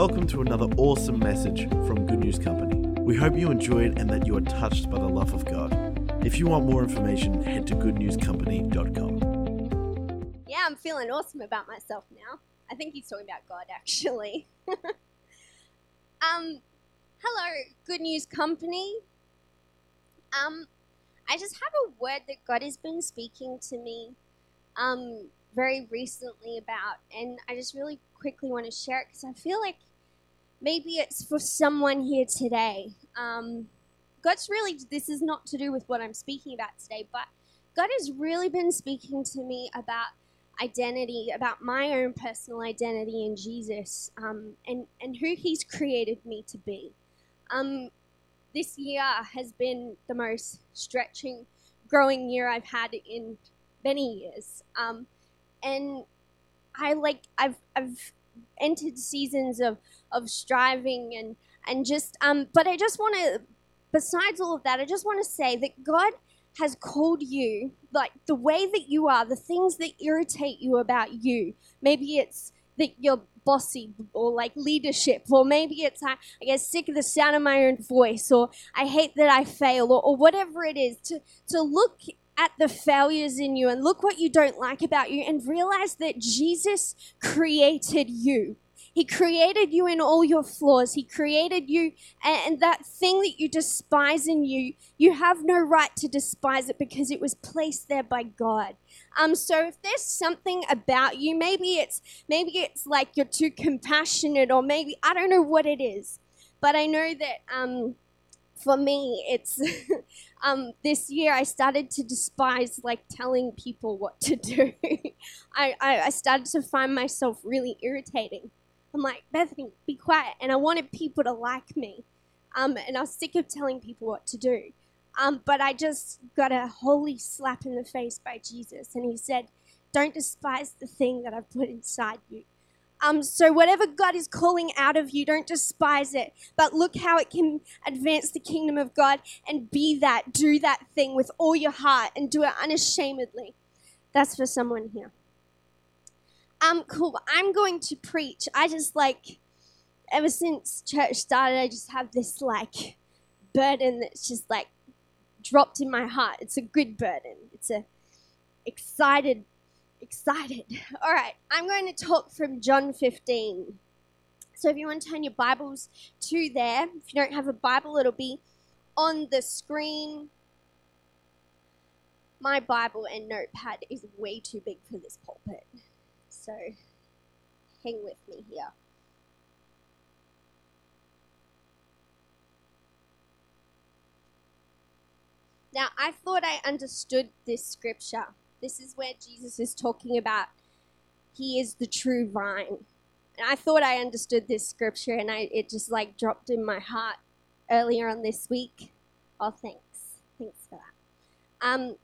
Welcome to another awesome message from Good News Company. We hope you enjoyed and that you are touched by the love of God. If you want more information, head to goodnewscompany.com. Yeah, I'm feeling awesome about myself now. I think he's talking about God, actually. um, hello, Good News Company. Um, I just have a word that God has been speaking to me um, very recently about, and I just really quickly want to share it because I feel like maybe it's for someone here today. Um, God's really, this is not to do with what I'm speaking about today, but God has really been speaking to me about identity, about my own personal identity in Jesus, um, and and who He's created me to be. Um, this year has been the most stretching, growing year I've had in many years, um, and I like I've I've entered seasons of of striving and and just um, but I just want to. Besides all of that, I just want to say that God has called you, like the way that you are, the things that irritate you about you. Maybe it's that you're bossy or like leadership, or maybe it's I, I get sick of the sound of my own voice, or I hate that I fail, or, or whatever it is. To to look at the failures in you and look what you don't like about you, and realize that Jesus created you. He created you in all your flaws. He created you, and that thing that you despise in you, you have no right to despise it because it was placed there by God. Um, so if there's something about you, maybe it's maybe it's like you're too compassionate, or maybe I don't know what it is, but I know that um, for me, it's um, this year I started to despise like telling people what to do. I, I, I started to find myself really irritating. I'm like, Bethany, be quiet. And I wanted people to like me. Um, and I was sick of telling people what to do. Um, but I just got a holy slap in the face by Jesus. And he said, Don't despise the thing that I've put inside you. Um, so, whatever God is calling out of you, don't despise it, but look how it can advance the kingdom of God and be that, do that thing with all your heart and do it unashamedly. That's for someone here um, cool. I'm going to preach. I just like, ever since church started, I just have this like burden that's just like dropped in my heart. It's a good burden. It's a excited, excited. All right, I'm going to talk from John 15. So if you want to turn your Bibles to there, if you don't have a Bible, it'll be on the screen. My Bible and notepad is way too big for this pulpit so hang with me here. Now, I thought I understood this scripture. This is where Jesus is talking about he is the true vine. And I thought I understood this scripture and I it just like dropped in my heart earlier on this week. Oh, thanks. Thanks for that. Um,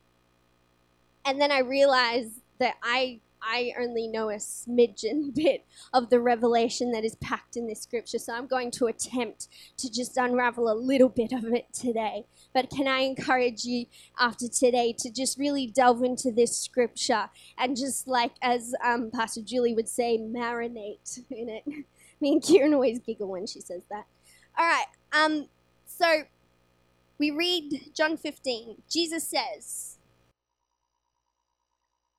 and then I realized that I I only know a smidgen bit of the revelation that is packed in this scripture. So I'm going to attempt to just unravel a little bit of it today. But can I encourage you after today to just really delve into this scripture and just like, as um, Pastor Julie would say, marinate in it? Me and Kieran always giggle when she says that. All right. Um, so we read John 15. Jesus says,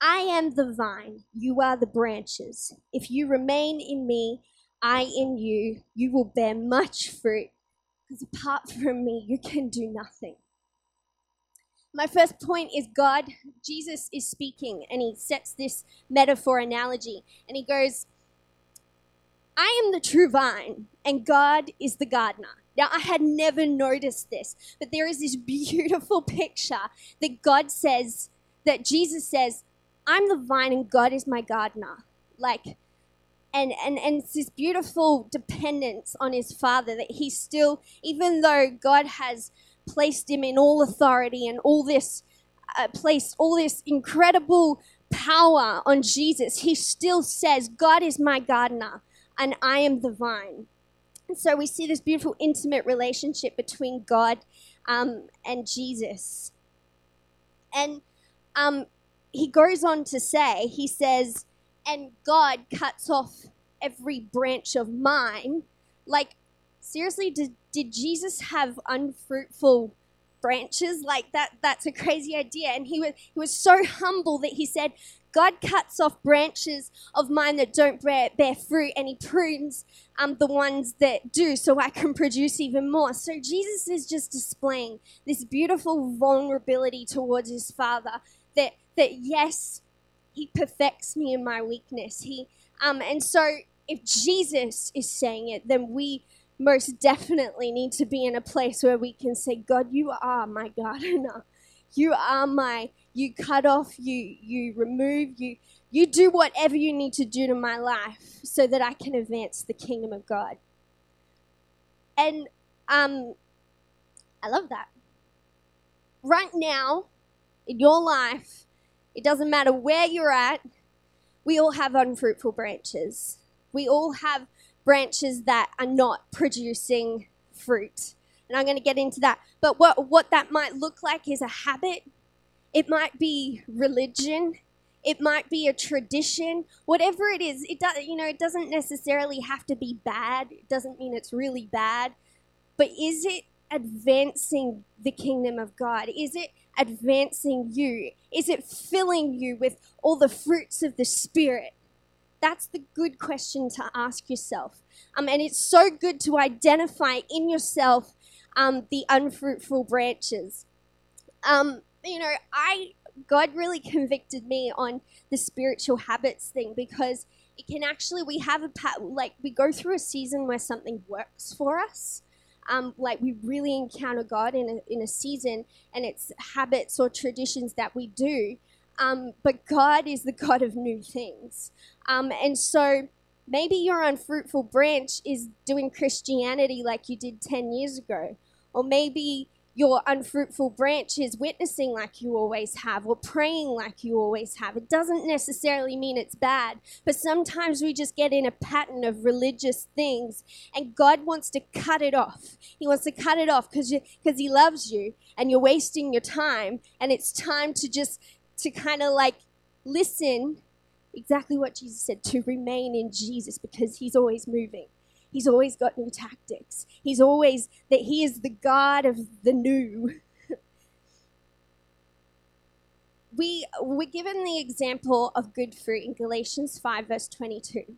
I am the vine, you are the branches. If you remain in me, I in you, you will bear much fruit, because apart from me, you can do nothing. My first point is God, Jesus is speaking, and he sets this metaphor analogy, and he goes, I am the true vine, and God is the gardener. Now, I had never noticed this, but there is this beautiful picture that God says, that Jesus says, I'm the vine and God is my gardener. Like, and, and, and it's this beautiful dependence on his father that he still, even though God has placed him in all authority and all this, uh, placed all this incredible power on Jesus, he still says, God is my gardener and I am the vine. And so we see this beautiful intimate relationship between God um, and Jesus. And um, he goes on to say, he says, and God cuts off every branch of mine. Like, seriously, did, did Jesus have unfruitful branches? Like that that's a crazy idea. And he was he was so humble that he said, God cuts off branches of mine that don't bear, bear fruit and he prunes um, the ones that do so I can produce even more. So Jesus is just displaying this beautiful vulnerability towards his Father that, yes, he perfects me in my weakness. He um, and so if Jesus is saying it, then we most definitely need to be in a place where we can say, God, you are my gardener. You are my you cut off, you you remove, you you do whatever you need to do to my life so that I can advance the kingdom of God. And um I love that. Right now, in your life, it doesn't matter where you're at, we all have unfruitful branches. We all have branches that are not producing fruit. And I'm going to get into that. But what, what that might look like is a habit, it might be religion, it might be a tradition, whatever it is. It does, you know, it doesn't necessarily have to be bad. It doesn't mean it's really bad. But is it advancing the kingdom of God? Is it advancing you? Is it filling you with all the fruits of the Spirit? That's the good question to ask yourself. Um, and it's so good to identify in yourself um, the unfruitful branches. Um, you know, I God really convicted me on the spiritual habits thing because it can actually we have a pat like we go through a season where something works for us um, like we really encounter God in a, in a season, and it's habits or traditions that we do. Um, but God is the God of new things. Um, and so maybe your unfruitful branch is doing Christianity like you did 10 years ago. Or maybe your unfruitful branch is witnessing like you always have or praying like you always have. It doesn't necessarily mean it's bad, but sometimes we just get in a pattern of religious things and God wants to cut it off. He wants to cut it off because he loves you and you're wasting your time and it's time to just to kind of like listen exactly what Jesus said to remain in Jesus because he's always moving. He's always got new tactics. He's always that he is the God of the new. we we're given the example of good fruit in Galatians 5 verse 22.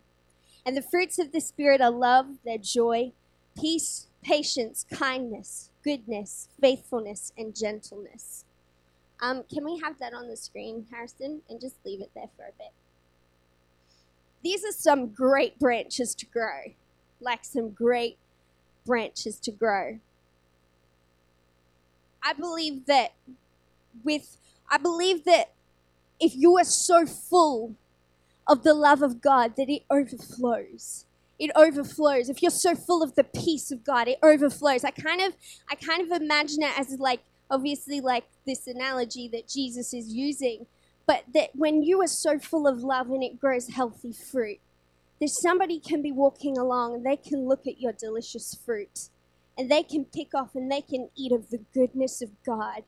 And the fruits of the spirit are love, their joy, peace, patience, kindness, goodness, faithfulness, and gentleness. Um, can we have that on the screen, Harrison, and just leave it there for a bit? These are some great branches to grow like some great branches to grow. I believe that with I believe that if you are so full of the love of God that it overflows. It overflows. If you're so full of the peace of God, it overflows. I kind of I kind of imagine it as like obviously like this analogy that Jesus is using, but that when you are so full of love and it grows healthy fruit, that somebody can be walking along and they can look at your delicious fruit and they can pick off and they can eat of the goodness of God.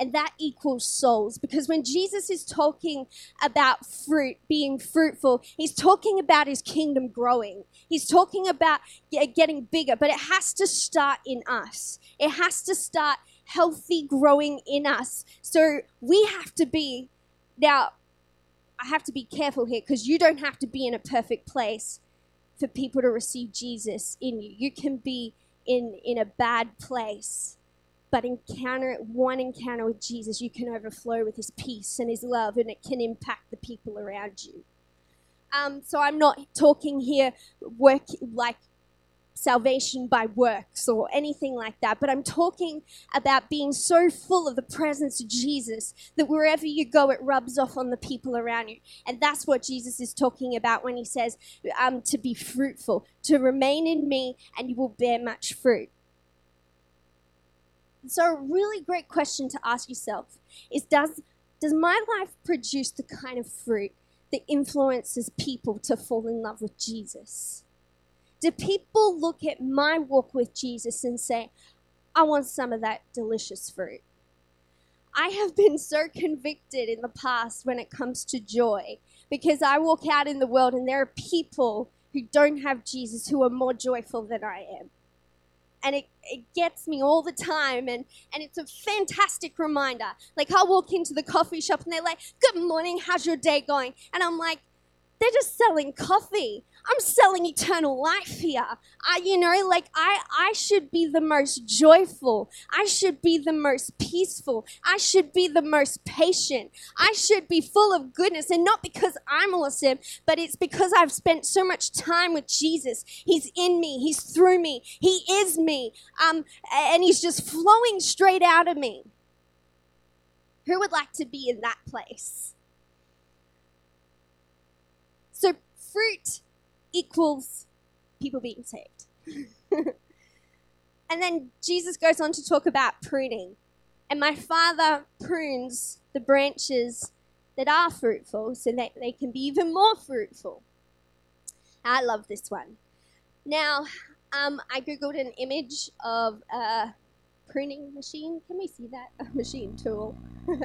And that equals souls. Because when Jesus is talking about fruit being fruitful, he's talking about his kingdom growing. He's talking about getting bigger, but it has to start in us. It has to start healthy growing in us. So we have to be, now, I have to be careful here because you don't have to be in a perfect place for people to receive Jesus in you. You can be in in a bad place, but encounter one encounter with Jesus, you can overflow with His peace and His love, and it can impact the people around you. Um, so I'm not talking here work like salvation by works or anything like that, but I'm talking about being so full of the presence of Jesus that wherever you go, it rubs off on the people around you. And that's what Jesus is talking about when he says um, to be fruitful, to remain in me, and you will bear much fruit. So, a really great question to ask yourself is Does, does my life produce the kind of fruit that influences people to fall in love with Jesus? Do people look at my walk with Jesus and say, I want some of that delicious fruit? I have been so convicted in the past when it comes to joy because I walk out in the world and there are people who don't have Jesus who are more joyful than I am. And it, it gets me all the time, and, and it's a fantastic reminder. Like, I'll walk into the coffee shop and they're like, Good morning, how's your day going? And I'm like, They're just selling coffee. I'm selling eternal life here. I, you know, like I, I should be the most joyful. I should be the most peaceful. I should be the most patient. I should be full of goodness. And not because I'm awesome, but it's because I've spent so much time with Jesus. He's in me, He's through me, He is me. Um, and He's just flowing straight out of me. Who would like to be in that place? So, fruit equals people being saved. and then Jesus goes on to talk about pruning. And my father prunes the branches that are fruitful so that they can be even more fruitful. I love this one. Now, um, I googled an image of a pruning machine. Can we see that? A machine tool.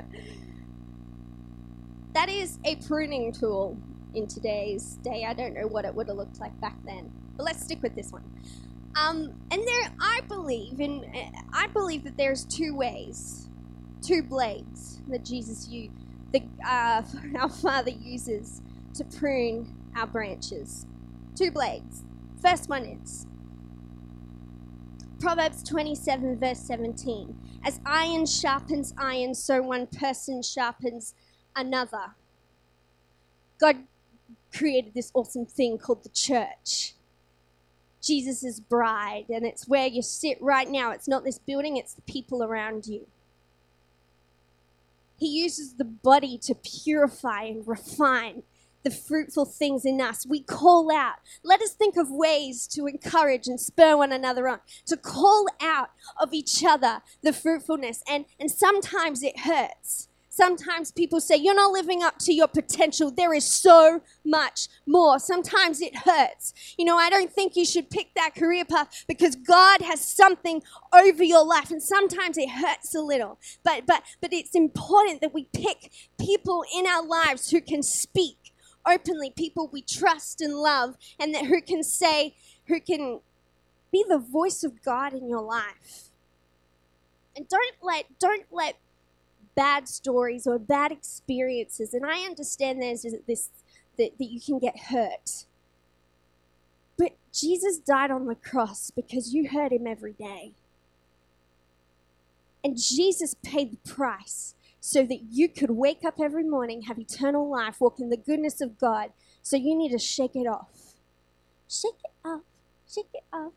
that is a pruning tool in today's day. I don't know what it would have looked like back then, but let's stick with this one. Um, and there, I believe in, I believe that there's two ways, two blades that Jesus the uh, our Father uses to prune our branches. Two blades. First one is Proverbs 27, verse 17. As iron sharpens iron, so one person sharpens another. God created this awesome thing called the church. Jesus' bride, and it's where you sit right now. It's not this building, it's the people around you. He uses the body to purify and refine the fruitful things in us. We call out. Let us think of ways to encourage and spur one another on, to call out of each other the fruitfulness. And, and sometimes it hurts. Sometimes people say, You're not living up to your potential. There is so much more. Sometimes it hurts. You know, I don't think you should pick that career path because God has something over your life. And sometimes it hurts a little. But but but it's important that we pick people in our lives who can speak openly, people we trust and love, and that who can say, who can be the voice of God in your life. And don't let don't let bad stories or bad experiences, and I understand there's this that, that you can get hurt. But Jesus died on the cross because you hurt him every day. And Jesus paid the price so that you could wake up every morning, have eternal life, walk in the goodness of God. So you need to shake it off. Shake it off. Shake it off.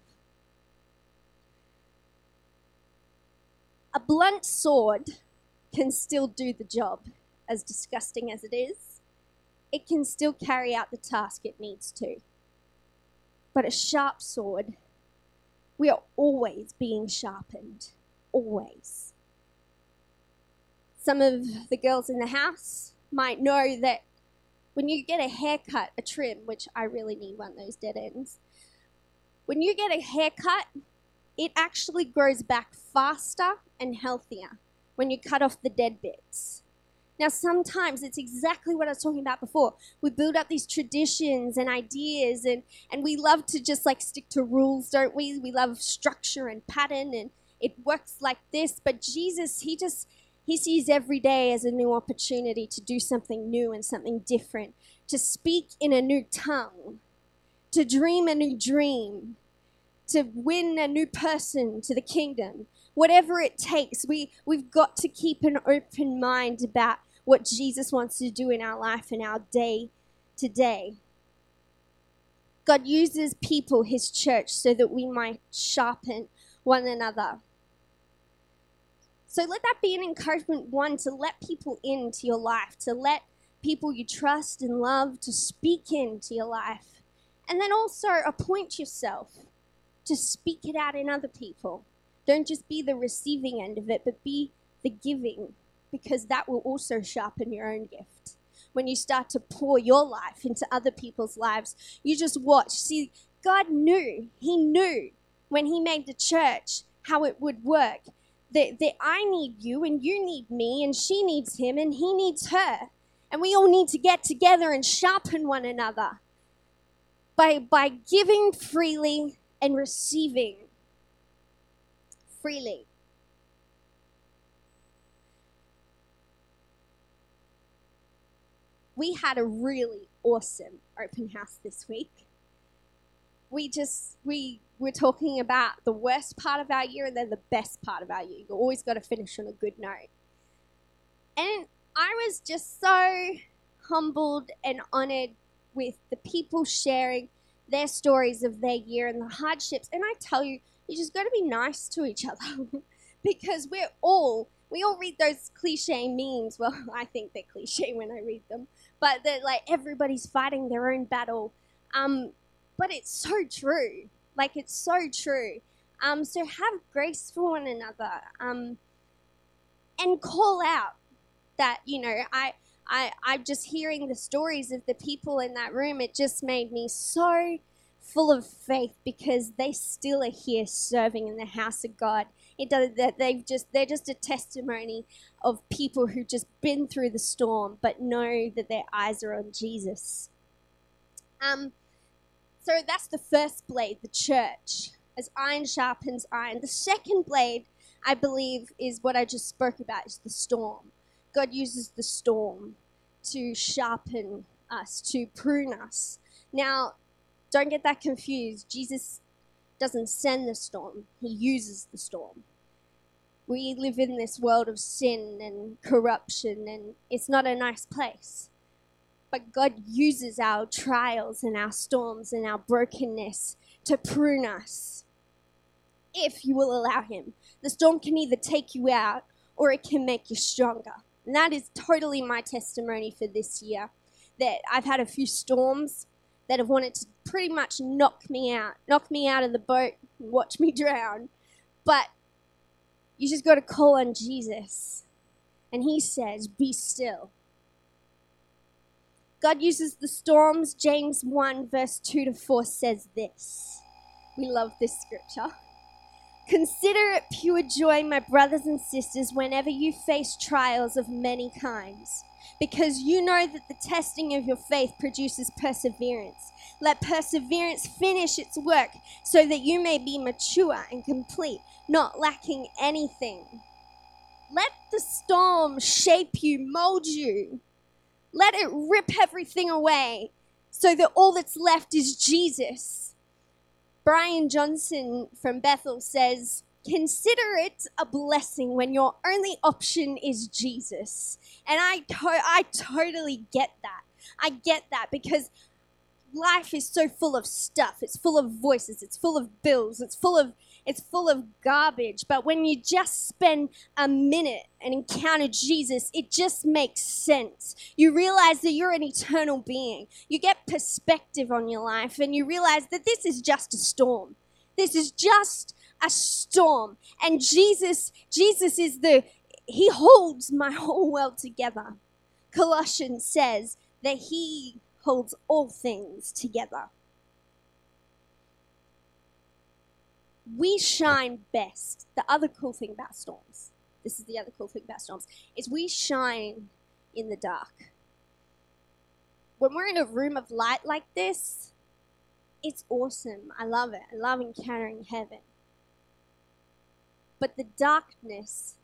A blunt sword can still do the job, as disgusting as it is. It can still carry out the task it needs to. But a sharp sword, we are always being sharpened. Always. Some of the girls in the house might know that when you get a haircut, a trim, which I really need one of those dead ends, when you get a haircut, it actually grows back faster and healthier when you cut off the dead bits. Now, sometimes it's exactly what I was talking about before. We build up these traditions and ideas, and, and we love to just like stick to rules, don't we? We love structure and pattern, and it works like this. But Jesus, He just, He sees every day as a new opportunity to do something new and something different, to speak in a new tongue, to dream a new dream, to win a new person to the kingdom whatever it takes, we, we've got to keep an open mind about what Jesus wants to do in our life and our day to day. God uses people, His church, so that we might sharpen one another. So let that be an encouragement, one, to let people into your life, to let people you trust and love to speak into your life. And then also appoint yourself to speak it out in other people. Don't just be the receiving end of it, but be the giving, because that will also sharpen your own gift. When you start to pour your life into other people's lives, you just watch. See, God knew, He knew when He made the church how it would work. That, that I need you and you need me and she needs him and he needs her. And we all need to get together and sharpen one another by, by giving freely and receiving freely. We had a really awesome open house this week. We just, we were talking about the worst part of our year and then the best part of our year. You always got to finish on a good note. And I was just so humbled and honored with the people sharing their stories of their year and the hardships. And I tell you, you just got to be nice to each other because we're all we all read those cliche memes. Well, I think they're cliche when I read them, but that like everybody's fighting their own battle. Um, but it's so true. Like it's so true. Um, so have grace for one another. Um, and call out that you know I I, I'm just hearing the stories of the people in that room. It just made me so full of faith because they still are here serving in the house of God. It does that they've just they're just a testimony of people who've just been through the storm but know that their eyes are on Jesus. Um, so that's the first blade, the church, as iron sharpens iron. The second blade, I believe, is what I just spoke about, is the storm. God uses the storm to sharpen us, to prune us. Now, don't get that confused. Jesus doesn't send the storm, He uses the storm. We live in this world of sin and corruption, and it's not a nice place. But God uses our trials and our storms and our brokenness to prune us if you will allow Him. The storm can either take you out or it can make you stronger. And that is totally my testimony for this year. That I've had a few storms that have wanted to pretty much knock me out, knock me out of the boat, watch me drown. But you just got to call on Jesus. And he says, Be still. God uses the storms. James 1, verse 2 to 4 says this. We love this scripture. Consider it pure joy, my brothers and sisters, whenever you face trials of many kinds, because you know that the testing of your faith produces perseverance. Let perseverance finish its work so that you may be mature and complete, not lacking anything. Let the storm shape you, mold you. Let it rip everything away so that all that's left is Jesus Brian Johnson from Bethel says, Consider it a blessing when your only option is Jesus. And I, to- I totally get that. I get that because life is so full of stuff. It's full of voices, it's full of bills, it's full of it's full of garbage. But when you just spend a minute and encounter Jesus, it just makes sense. You realize that you're an eternal being. You get perspective on your life and you realize that this is just a storm. This is just a storm. And Jesus, Jesus is the, he holds my whole world together. Colossians says that he holds all things together. we shine best. The other cool thing about storms, this is the other cool thing about storms, is we shine in the dark. When we're in a room of light like this, it's awesome. I love it. I love encountering heaven. But the darkness,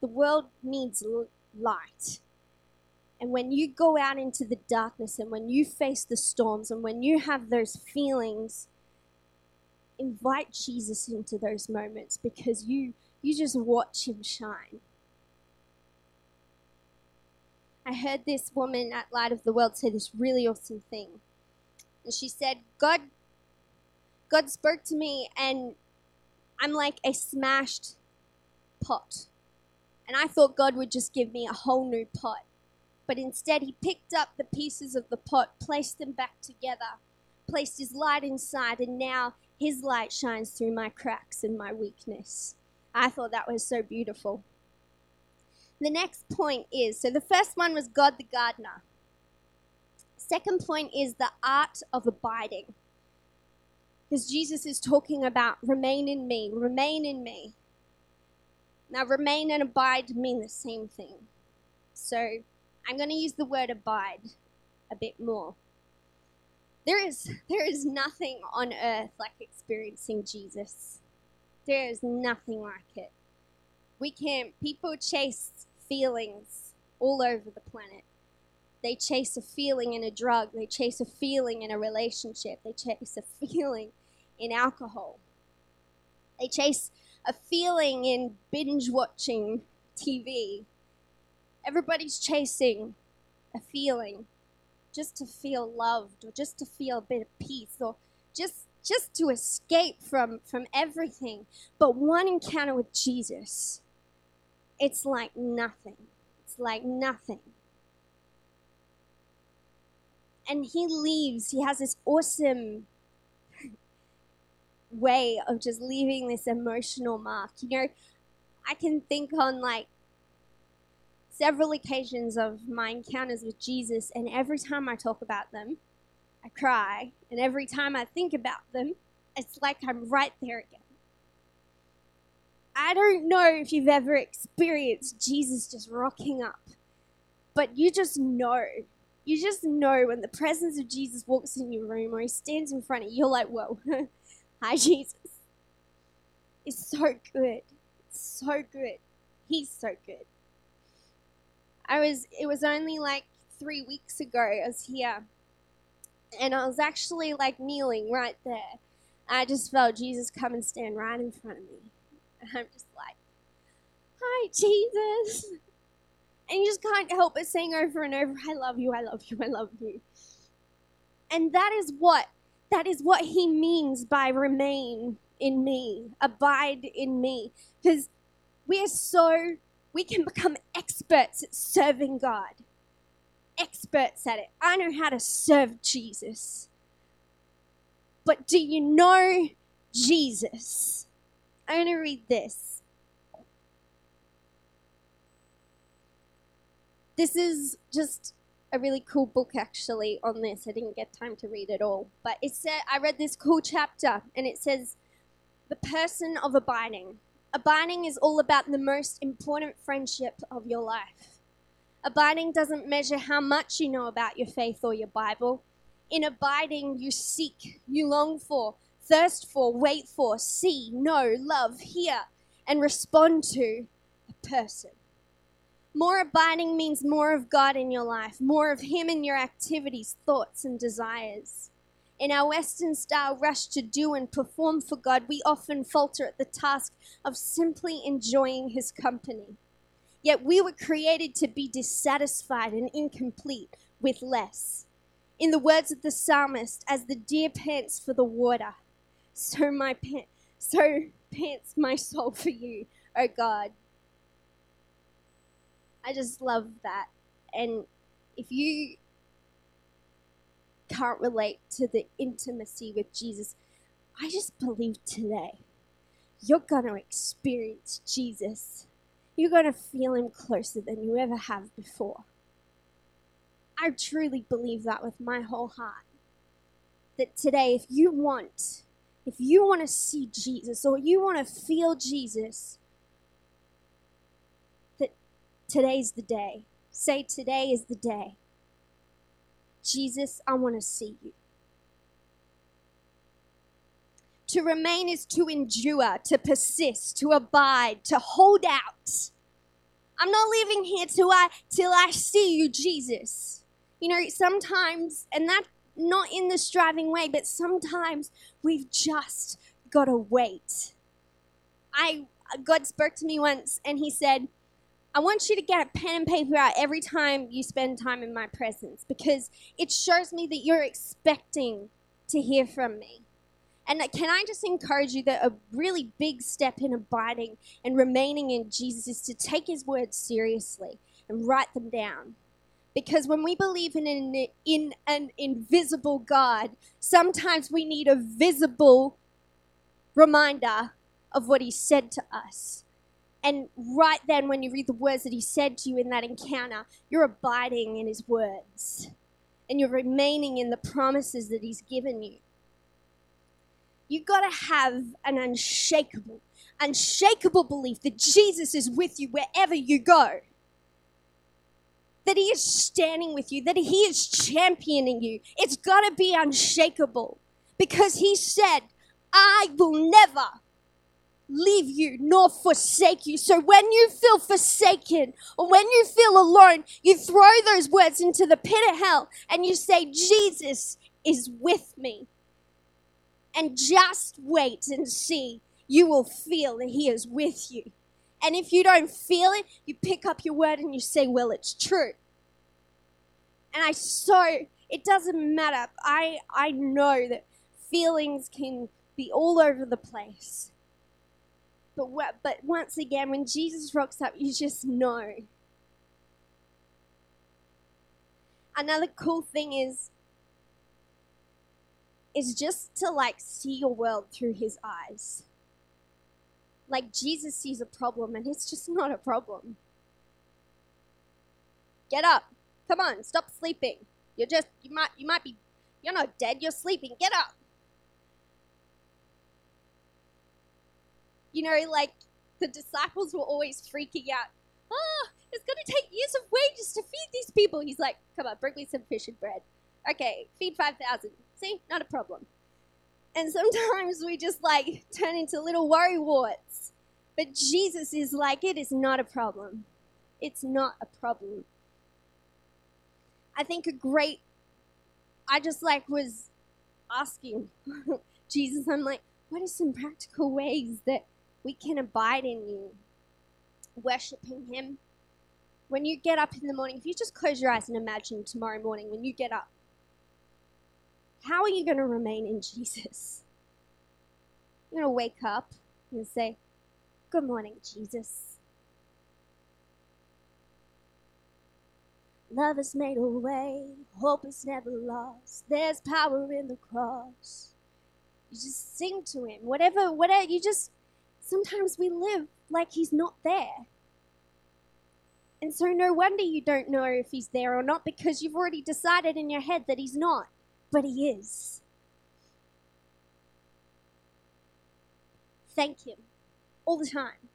the world needs light. And when you go out into the darkness and when you face the storms and when you have those feelings invite Jesus into those moments because you you just watch him shine. I heard this woman at Light of the World say this really awesome thing. And she said, God God spoke to me, and I'm like a smashed pot. And I thought God would just give me a whole new pot. But instead, He picked up the pieces of the pot, placed them back together, placed His light inside, and now His light shines through my cracks and my weakness. I thought that was so beautiful. The next point is so the first one was God the gardener. Second point is the art of abiding. Because Jesus is talking about remain in me, remain in me. Now, remain and abide mean the same thing. So I'm going to use the word abide a bit more. There is, there is nothing on earth like experiencing Jesus. There is nothing like it. We can't. people chase feelings all over the planet. They chase a feeling in a drug, they chase a feeling in a relationship, they chase a feeling in alcohol. They chase a feeling in binge watching TV. Everybody's chasing a feeling just to feel loved or just to feel a bit of peace or just just to escape from from everything. But one encounter with Jesus, it's like nothing. It's like nothing. And he leaves. He has this awesome way of just leaving this emotional mark. You know, I can think on like several occasions of my encounters with Jesus, and every time I talk about them, I cry. And every time I think about them, it's like I'm right there again. I don't know if you've ever experienced Jesus just rocking up, but you just know. You just know when the presence of Jesus walks in your room or he stands in front of you, you're like, whoa, Hi, Jesus. It's so good. It's so good. He's so good. I was, it was only like three weeks ago, I was here, and I was actually like kneeling right there. I just felt Jesus come and stand right in front of me. And I'm just like, Hi, Jesus. And you just can't help but saying over and over, I love you, I love you, I love you. And that is what that is what he means by remain in me, abide in me. Because we are so, we can become experts at serving God. Experts at it. I know how to serve Jesus. But do you know Jesus? I'm going to read this. This is just a really cool book actually on this. I didn't get time to read it all, but it said I read this cool chapter and it says the person of abiding. Abiding is all about the most important friendship of your life. Abiding doesn't measure how much you know about your faith or your Bible. In abiding, you seek, you long for, thirst for, wait for, see, know, love, hear, and respond to a person. More abiding means more of God in your life, more of Him in your activities, thoughts, and desires. In our Western style rush to do and perform for God, we often falter at the task of simply enjoying His company. Yet we were created to be dissatisfied and incomplete with less. In the words of the psalmist, as the deer pants for the water, so my pant, so pants my soul for you, O God. I just love that. And if you can't relate to the intimacy with Jesus, I just believe today you're going to experience Jesus. You're going to feel him closer than you ever have before. I truly believe that with my whole heart. That today, if you want, if you want to see Jesus or you want to feel Jesus, Today's the day. Say, Today is the day. Jesus, I want to see you. To remain is to endure, to persist, to abide, to hold out. I'm not leaving here till I till I see you, Jesus. You know, sometimes, and that not in the striving way, but sometimes we've just gotta wait. I God spoke to me once and he said, I want you to get a pen and paper out every time you spend time in my presence because it shows me that you're expecting to hear from me. And uh, can I just encourage you that a really big step in abiding and remaining in Jesus is to take his words seriously and write them down. Because when we believe in an, in an invisible God, sometimes we need a visible reminder of what he said to us. And right then, when you read the words that he said to you in that encounter, you're abiding in his words and you're remaining in the promises that he's given you. You've got to have an unshakable, unshakable belief that Jesus is with you wherever you go. That he is standing with you, that he is championing you. It's got to be unshakable because he said, I will never leave you nor forsake you. So when you feel forsaken or when you feel alone, you throw those words into the pit of hell and you say, Jesus is with me. And just wait and see. You will feel that He is with you. And if you don't feel it, you pick up your word and you say, Well, it's true. And I so, it doesn't matter. I, I know that feelings can be all over the place but, but once again, when Jesus rocks up, you just know. Another cool thing is is just to like see your world through his eyes. Like Jesus sees a problem and it's just not a problem. Get up. Come on, stop sleeping. You're just you might you might be you're not dead, you're sleeping. Get up. You know, like the disciples were always freaking out. Oh, it's going to take years of wages to feed these people. He's like, come on, bring me some fish and bread. Okay, feed 5,000. See, not a problem. And sometimes we just like turn into little worry warts. But Jesus is like, it is not a problem. It's not a problem. I think a great, I just like was asking Jesus, I'm like, what are some practical ways that we can abide in you, worshiping Him. When you get up in the morning, if you just close your eyes and imagine tomorrow morning when you get up, how are you going to remain in Jesus? You're going to wake up and say, Good morning, Jesus. Love has made a way, hope is never lost. There's power in the cross. You just sing to him. Whatever, whatever, you just sometimes we live like he's not there. And so, no wonder you don't know if he's there or not because you've already decided in your head that he's not, but he is. Thank him all the time.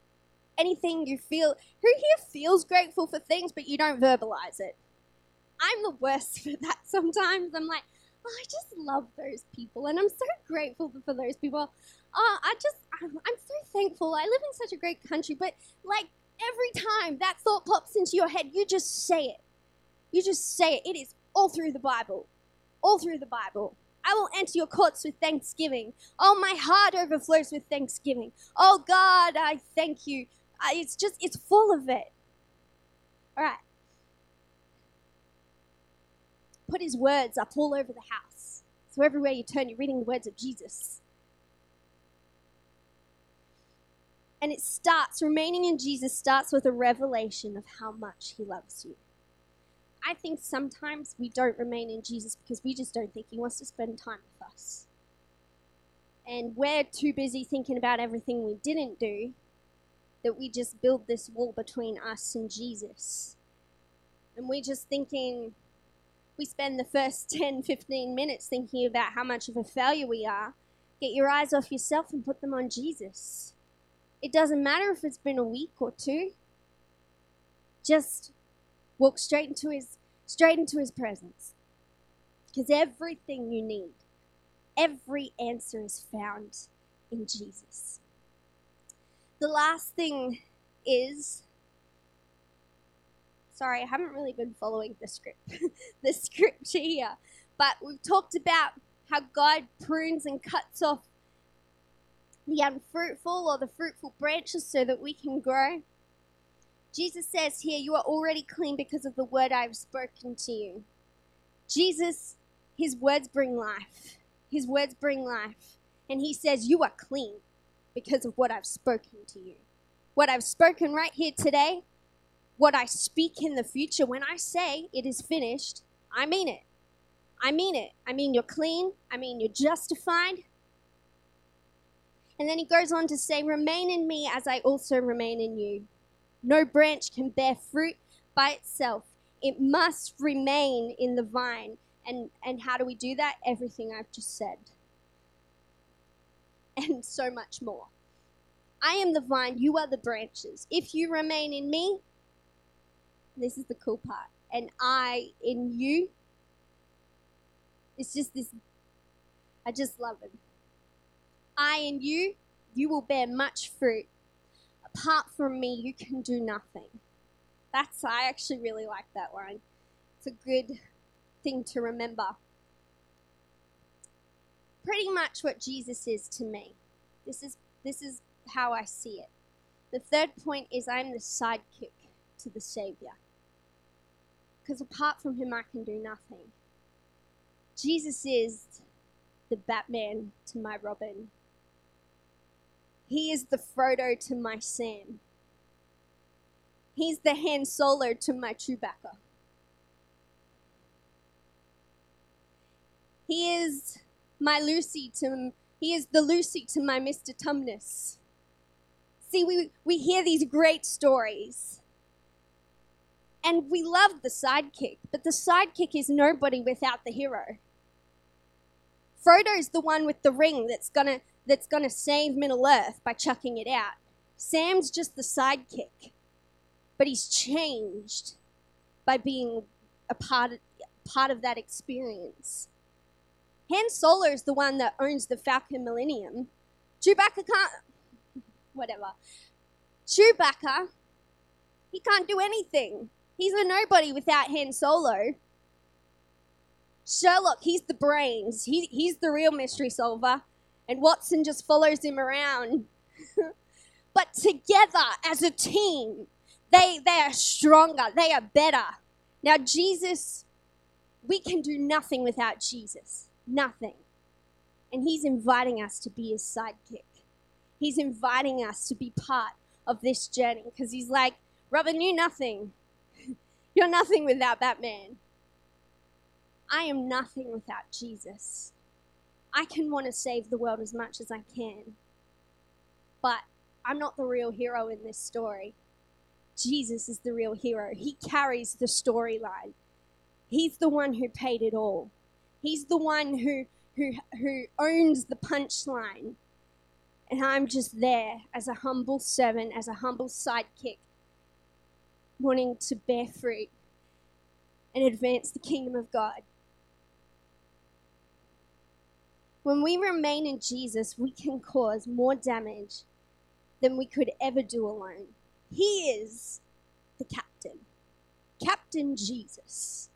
Anything you feel, who here feels grateful for things but you don't verbalize it? I'm the worst for that sometimes. I'm like, oh, I just love those people and I'm so grateful for those people oh, I just, I'm, I'm so thankful. I live in such a great country, but like every time that thought pops into your head, you just say it. You just say it. It is all through the Bible. All through the Bible. I will enter your courts with thanksgiving. Oh, my heart overflows with thanksgiving. Oh, God, I thank you. It's just, it's full of it. All right. Put his words up all over the house. So everywhere you turn, you're reading the words of Jesus. And it starts, remaining in Jesus starts with a revelation of how much he loves you. I think sometimes we don't remain in Jesus because we just don't think he wants to spend time with us. And we're too busy thinking about everything we didn't do that we just build this wall between us and Jesus. And we're just thinking, we spend the first 10, 15 minutes thinking about how much of a failure we are. Get your eyes off yourself and put them on Jesus. It doesn't matter if it's been a week or two. Just walk straight into his straight into his presence. Because everything you need, every answer is found in Jesus. The last thing is sorry, I haven't really been following the script, the scripture here. But we've talked about how God prunes and cuts off the unfruitful or the fruitful branches so that we can grow. Jesus says here, You are already clean because of the word I have spoken to you. Jesus, his words bring life. His words bring life. and he says, You are clean because of what I've spoken to you. What I've spoken right here today, what I speak in the future, when I say it is finished, I mean it. I mean it. I mean you're clean. I mean you're justified. And then he goes on to say, Remain in me as I also remain in you. No branch can bear fruit by itself, it must remain in the vine. And, and how do we do that? Everything I've just said. And so much more. I am the vine, you are the branches. If you remain in me, this is the cool part, and I in you, it's just this, I just love him. I and you, you will bear much fruit. Apart from me, you can do nothing. That's, I actually really like that line. It's a good thing to remember. Pretty much what Jesus is to me. This is, this is how I see it. The third point is I'm the sidekick to the Savior. Because apart from him, I can do nothing. Jesus is the Batman to my Robin. He is the Frodo to my Sam. He's the Han Solo to my Chewbacca. He is my Lucy to he is the Lucy to my Mr. Tumnus. See, we, we hear these great stories. And we love the sidekick, but the sidekick is nobody without the hero. Frodo's the one with the ring that's gonna that's gonna save Middle Earth by chucking it out. Sam's just the sidekick, but he's changed by being a part of, part of that experience. Han Solo is the one that owns the Falcon Millennium. Chewbacca can't. Whatever. Chewbacca, he can't do anything. He's a nobody without Han Solo. Sherlock, he's the brains. He, he's the real mystery solver. And Watson just follows him around. but together as a team, they, they are stronger, they are better. Now, Jesus, we can do nothing without Jesus. Nothing. And he's inviting us to be his sidekick. He's inviting us to be part of this journey because he's like, Robin, you nothing. You're nothing without Batman. I am nothing without Jesus. I can want to save the world as much as I can, but I'm not the real hero in this story. Jesus is the real hero. He carries the storyline. He's the one who paid it all. He's the one who who who owns the punchline. And I'm just there as a humble servant, as a humble sidekick, wanting to bear fruit and advance the kingdom of God. When we remain in Jesus, we can cause more damage than we could ever do alone. He is the captain, Captain Jesus.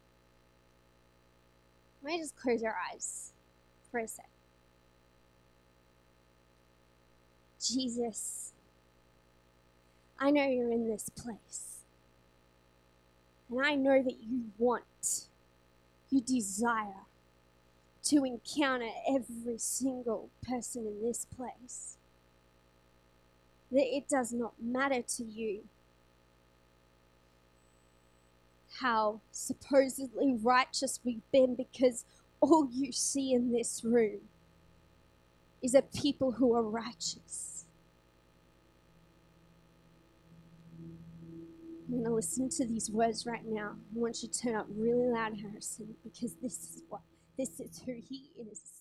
Let me just close our eyes for a sec. Jesus, I know you're in this place. And I know that you want, you desire to encounter every single person in this place. That it does not matter to you how supposedly righteous we've been because all you see in this room is a people who are righteous. I'm going to listen to these words right now. I want you to turn up really loud, Harrison, because this is what this is who he is.